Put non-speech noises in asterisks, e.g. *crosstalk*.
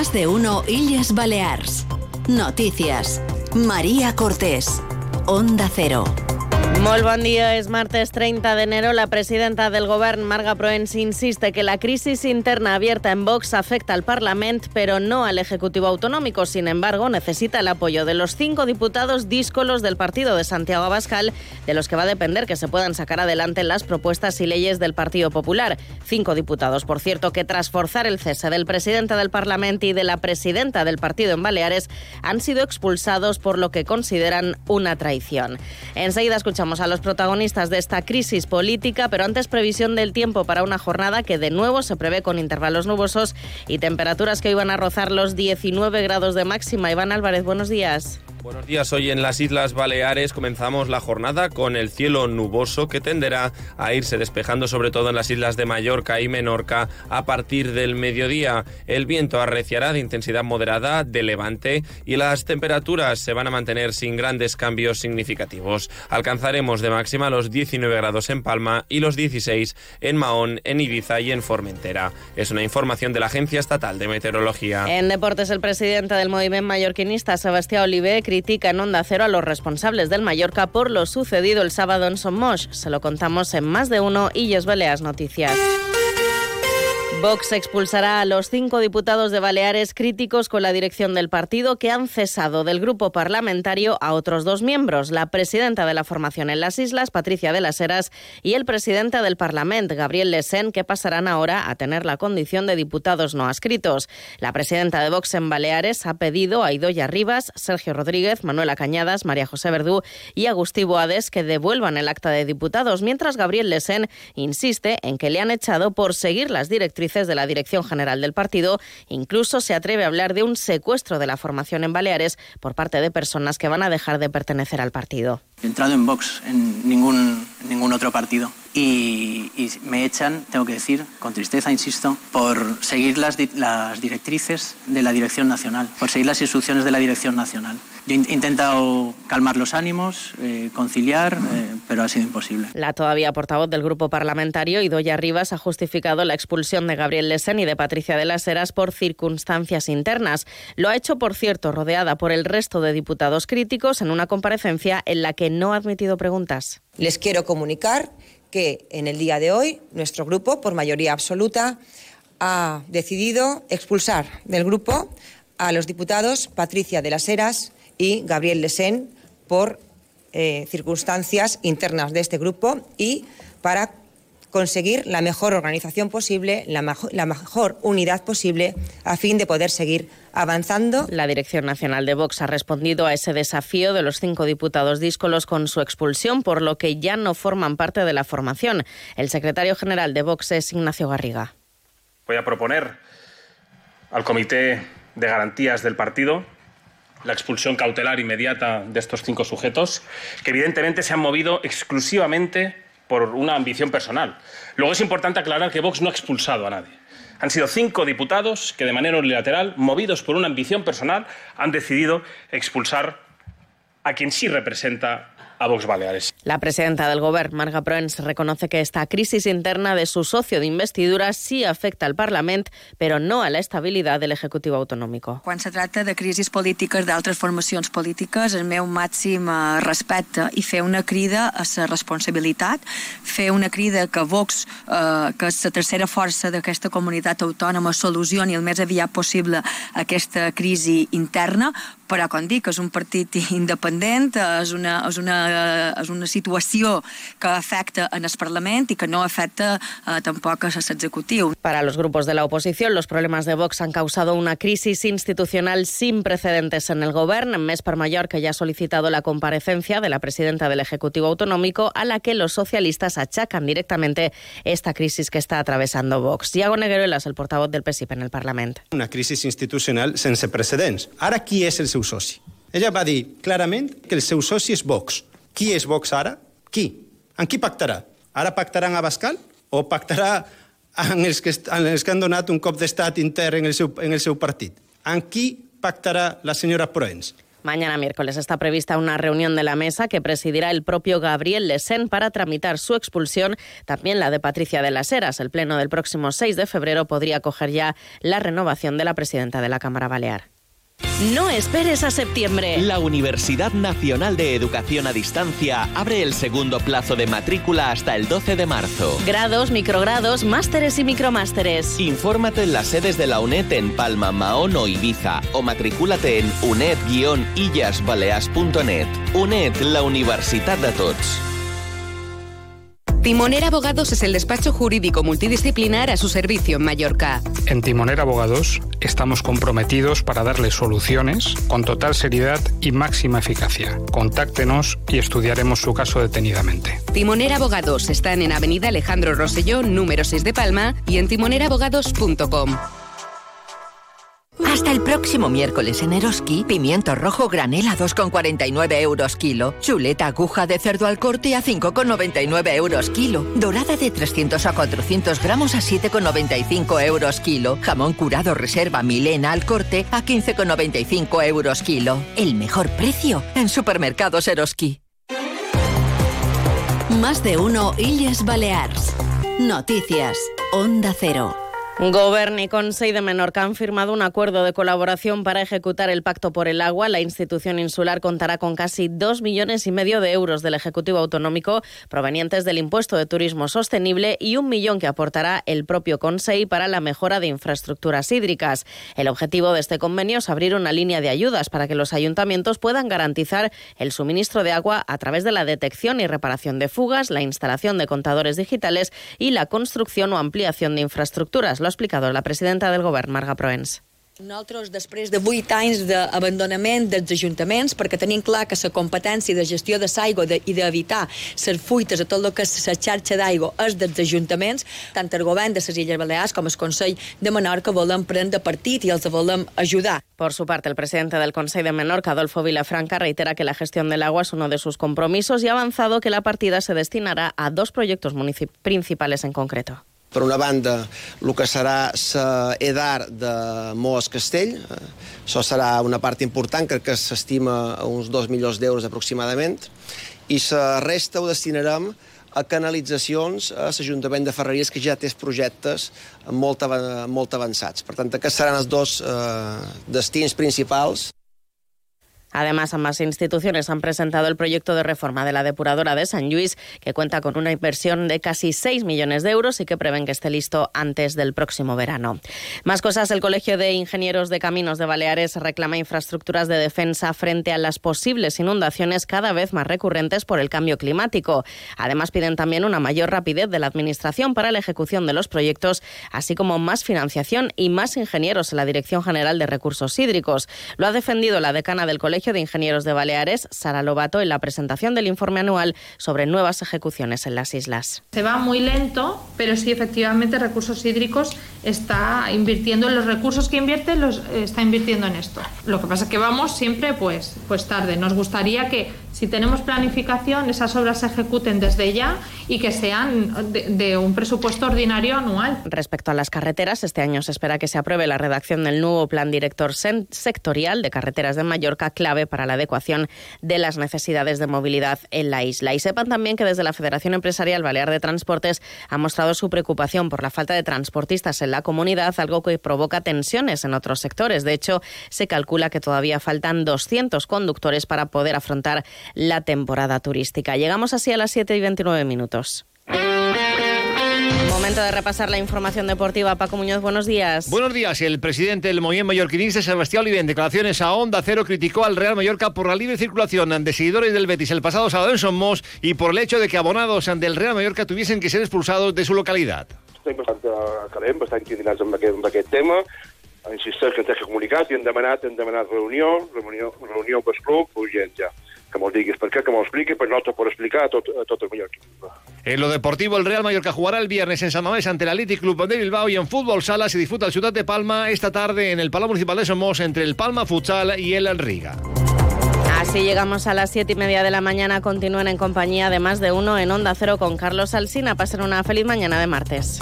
Más de uno Illes Balears. Noticias. María Cortés. Onda Cero. Molt bon dia, és martes 30 de enero. La presidenta del govern, Marga Proens, insiste que la crisis interna abierta en Vox afecta al Parlamento, pero no al Ejecutivo Autonómico. Sin embargo, necesita el apoyo de los cinco diputados díscolos del partido de Santiago Abascal, de los que va a depender que se puedan sacar adelante las propuestas y leyes del Partido Popular. Cinco diputados, por cierto, que tras forzar el cese del presidente del Parlamento y de la presidenta del partido en Baleares, han sido expulsados por lo que consideran una traición. Enseguida escuchamos a los protagonistas de esta crisis política, pero antes previsión del tiempo para una jornada que de nuevo se prevé con intervalos nubosos y temperaturas que iban a rozar los 19 grados de máxima. Iván Álvarez, buenos días. Buenos días. Hoy en las Islas Baleares comenzamos la jornada con el cielo nuboso que tenderá a irse despejando sobre todo en las islas de Mallorca y Menorca a partir del mediodía. El viento arreciará de intensidad moderada de levante y las temperaturas se van a mantener sin grandes cambios significativos. Alcanzaremos de máxima los 19 grados en Palma y los 16 en Mahón, en Ibiza y en Formentera. Es una información de la Agencia Estatal de Meteorología. En deportes, el presidente del movimiento mallorquinista, Sebastián Oliver, critica en Onda Cero a los responsables del Mallorca por lo sucedido el sábado en Somos. Se lo contamos en más de uno y Yes Baleas Noticias. Vox expulsará a los cinco diputados de Baleares críticos con la dirección del partido que han cesado del grupo parlamentario a otros dos miembros, la presidenta de la formación en las islas, Patricia de las Heras, y el presidente del Parlamento, Gabriel Lesen, que pasarán ahora a tener la condición de diputados no adscritos. La presidenta de Vox en Baleares ha pedido a Idoya Rivas, Sergio Rodríguez, Manuela Cañadas, María José Verdú y Agustí Boades que devuelvan el acta de diputados, mientras Gabriel Lesen insiste en que le han echado por seguir las directrices de la Dirección General del partido, incluso se atreve a hablar de un secuestro de la formación en Baleares por parte de personas que van a dejar de pertenecer al partido. He entrado en Vox, en ningún, ningún otro partido. Y, y, me echan, tengo que decir, con tristeza, insisto, por seguir las, las directrices de la Dirección Nacional, por seguir las instrucciones de la Dirección Nacional. Yo he intentado calmar los ánimos, eh, conciliar, eh, pero ha sido imposible. La todavía portavoz del grupo parlamentario, Idoya Rivas, ha justificado la expulsión de Gabriel Lesen y de Patricia de las Heras por circunstancias internas. Lo ha hecho, por cierto, rodeada por el resto de diputados críticos en una comparecencia en la que no ha admitido preguntas. Les quiero comunicar que en el día de hoy nuestro grupo, por mayoría absoluta, ha decidido expulsar del grupo a los diputados Patricia de las Heras y Gabriel Lesen por eh, circunstancias internas de este grupo y para conseguir la mejor organización posible, la, mejor, la mejor unidad posible a fin de poder seguir avanzando. La Dirección Nacional de Vox ha respondido a ese desafío de los cinco diputados díscolos con su expulsión, por lo que ya no forman parte de la formación. El secretario general de Vox es Ignacio Garriga. Voy a proponer al Comité de Garantías del partido la expulsión cautelar inmediata de estos cinco sujetos, que evidentemente se han movido exclusivamente por una ambición personal. Luego es importante aclarar que Vox no ha expulsado a nadie. Han sido cinco diputados que de manera unilateral, movidos por una ambición personal, han decidido expulsar a quien sí representa a Vox Baleares. La presidenta del Gobierno, Marga Proens, reconoce que esta crisis interna de su socio de investidura sí afecta al Parlament, però no a la estabilitat de l'Executiu autonòmic. Quan se tracta de crisis polítiques d'altres formacions polítiques, el meu màxim eh, respecte i fer una crida a la responsabilitat, fer una crida que Vox, eh, que és la tercera força d'aquesta comunitat autònoma, solucioni el més aviat possible aquesta crisi interna, però, com dic, és un partit *laughs* independent, és una, és una, és una situació que afecta en el Parlament i que no afecta eh, tampoc a l'executiu. Para los grupos de la oposición, los problemas de Vox han causado una crisis institucional sin precedentes en el gobierno. Mes per Mallorca ya ha solicitado la comparecencia de la presidenta del Ejecutivo Autonómico, a la que los socialistas achacan directamente esta crisis que está atravesando Vox. Iago Negueruelas, el portavoz del PSIP en el Parlament. Una crisis institucional sense precedents. Ara qui és el seu soci? Ella va dir clarament que el seu soci és Vox. Qui és Vox ara? Qui? En qui pactarà? Ara pactaran a Bascal? O pactarà en els que, en els que han donat un cop d'estat intern en el seu, en el seu partit? En qui pactarà la senyora Proens? Mañana miércoles está prevista una reunión de la mesa que presidirá el propio Gabriel Lesen para tramitar su expulsión, también la de Patricia de las Heras. El pleno del próximo 6 de febrero podría acoger ya la renovación de la presidenta de la Cámara Balear. No esperes a septiembre. La Universidad Nacional de Educación a Distancia abre el segundo plazo de matrícula hasta el 12 de marzo. Grados, microgrados, másteres y micromásteres. Infórmate en las sedes de la UNED en Palma, Mahón o Ibiza o matrículate en uned-illasbalears.net. UNED, la Universidad de Tots. Timoner Abogados es el despacho jurídico multidisciplinar a su servicio en Mallorca. En Timoner Abogados estamos comprometidos para darle soluciones con total seriedad y máxima eficacia. Contáctenos y estudiaremos su caso detenidamente. Timoner Abogados están en Avenida Alejandro Rosselló, número 6 de Palma y en timonerabogados.com. Hasta el próximo miércoles en Eroski, pimiento rojo granel a 2,49 euros kilo, chuleta aguja de cerdo al corte a 5,99 euros kilo, dorada de 300 a 400 gramos a 7,95 euros kilo, jamón curado reserva Milena al corte a 15,95 euros kilo. El mejor precio en supermercados Eroski. Más de uno Illes Balears. Noticias. Onda Cero. Govern y Consell de Menorca han firmado un acuerdo de colaboración para ejecutar el Pacto por el Agua. La institución insular contará con casi dos millones y medio de euros del Ejecutivo Autonómico provenientes del impuesto de turismo sostenible y un millón que aportará el propio Consell para la mejora de infraestructuras hídricas. El objetivo de este convenio es abrir una línea de ayudas para que los ayuntamientos puedan garantizar el suministro de agua a través de la detección y reparación de fugas, la instalación de contadores digitales y la construcción o ampliación de infraestructuras ha explicado la presidenta del govern, Marga Proens. Nosaltres, després de vuit anys d'abandonament dels ajuntaments, perquè tenim clar que la competència de gestió de l'aigua i d'evitar les fuites a tot el que és la xarxa d'aigua és dels ajuntaments, tant el govern de les Illes Balears com el Consell de Menorca volem prendre partit i els volem ayudar. Por su parte, el presidente del Consejo de Menorca, Adolfo Vilafranca, reitera que la gestión del agua es uno de sus compromisos y ha avanzado que la partida se destinará a dos proyectos principals en concreto. Per una banda, el que serà l'EDAR de Moas Castell, això serà una part important, crec que s'estima a uns 2 milions d'euros aproximadament, i la resta ho destinarem a canalitzacions a l'Ajuntament de Ferreries, que ja té projectes molt, molt avançats. Per tant, aquests seran els dos eh, destins principals. Además, ambas instituciones han presentado el proyecto de reforma de la depuradora de San Luis, que cuenta con una inversión de casi 6 millones de euros y que prevén que esté listo antes del próximo verano. Más cosas, el Colegio de Ingenieros de Caminos de Baleares reclama infraestructuras de defensa frente a las posibles inundaciones cada vez más recurrentes por el cambio climático. Además, piden también una mayor rapidez de la Administración para la ejecución de los proyectos, así como más financiación y más ingenieros en la Dirección General de Recursos Hídricos. Lo ha defendido la decana del Colegio de Ingenieros de Baleares, Sara Lobato, en la presentación del informe anual sobre nuevas ejecuciones en las islas. Se va muy lento, pero sí efectivamente Recursos Hídricos está invirtiendo en los recursos que invierte, los eh, está invirtiendo en esto. Lo que pasa es que vamos siempre pues, pues tarde. Nos gustaría que si tenemos planificación, esas obras se ejecuten desde ya y que sean de, de, un presupuesto ordinario anual. Respecto a las carreteras, este año se espera que se apruebe la redacción del nuevo Plan Director Sectorial de Carreteras de Mallorca, clave para la adecuación de las necesidades de movilidad en la isla. Y sepan también que desde la Federación Empresarial Balear de Transportes ha mostrado su preocupación por la falta de transportistas en la comunidad, algo que provoca tensiones en otros sectores. De hecho, se calcula que todavía faltan 200 conductores para poder afrontar la temporada turística. Llegamos así a las 7 y 29 minutos. Momento de repasar la información deportiva. Paco Muñoz, buenos días. Buenos días. El presidente del movimiento mallorquinista, Sebastián Olive, en declaraciones a Onda Cero, criticó al Real Mallorca por la libre circulación de seguidores del Betis el pasado sábado en Somos y por el hecho de que abonados del Real Mallorca tuviesen que ser expulsados de su localidad. Estem bastant calent, bastant indignats amb aquest, amb aquest tema. Insisteix que ens que comunicat i hem demanat, hem demanat reunió, reunió, reunió amb el club, urgent ja. Que me'l diguis per què, que m'ho expliqui, per nosaltres por explicar a tot, a tot el mallorquí. En lo deportivo, el Real Mallorca jugará el viernes en San Mamés ante el Athletic Club de Bilbao y en fútbol sala se disputa el Ciudad de Palma esta tarde en el Palau Municipal de Somos entre el Palma Futsal y el Riga. Así llegamos a las siete y media de la mañana. Continúen en compañía de más de uno en Onda Cero con Carlos Alsina. Pasen una feliz mañana de martes.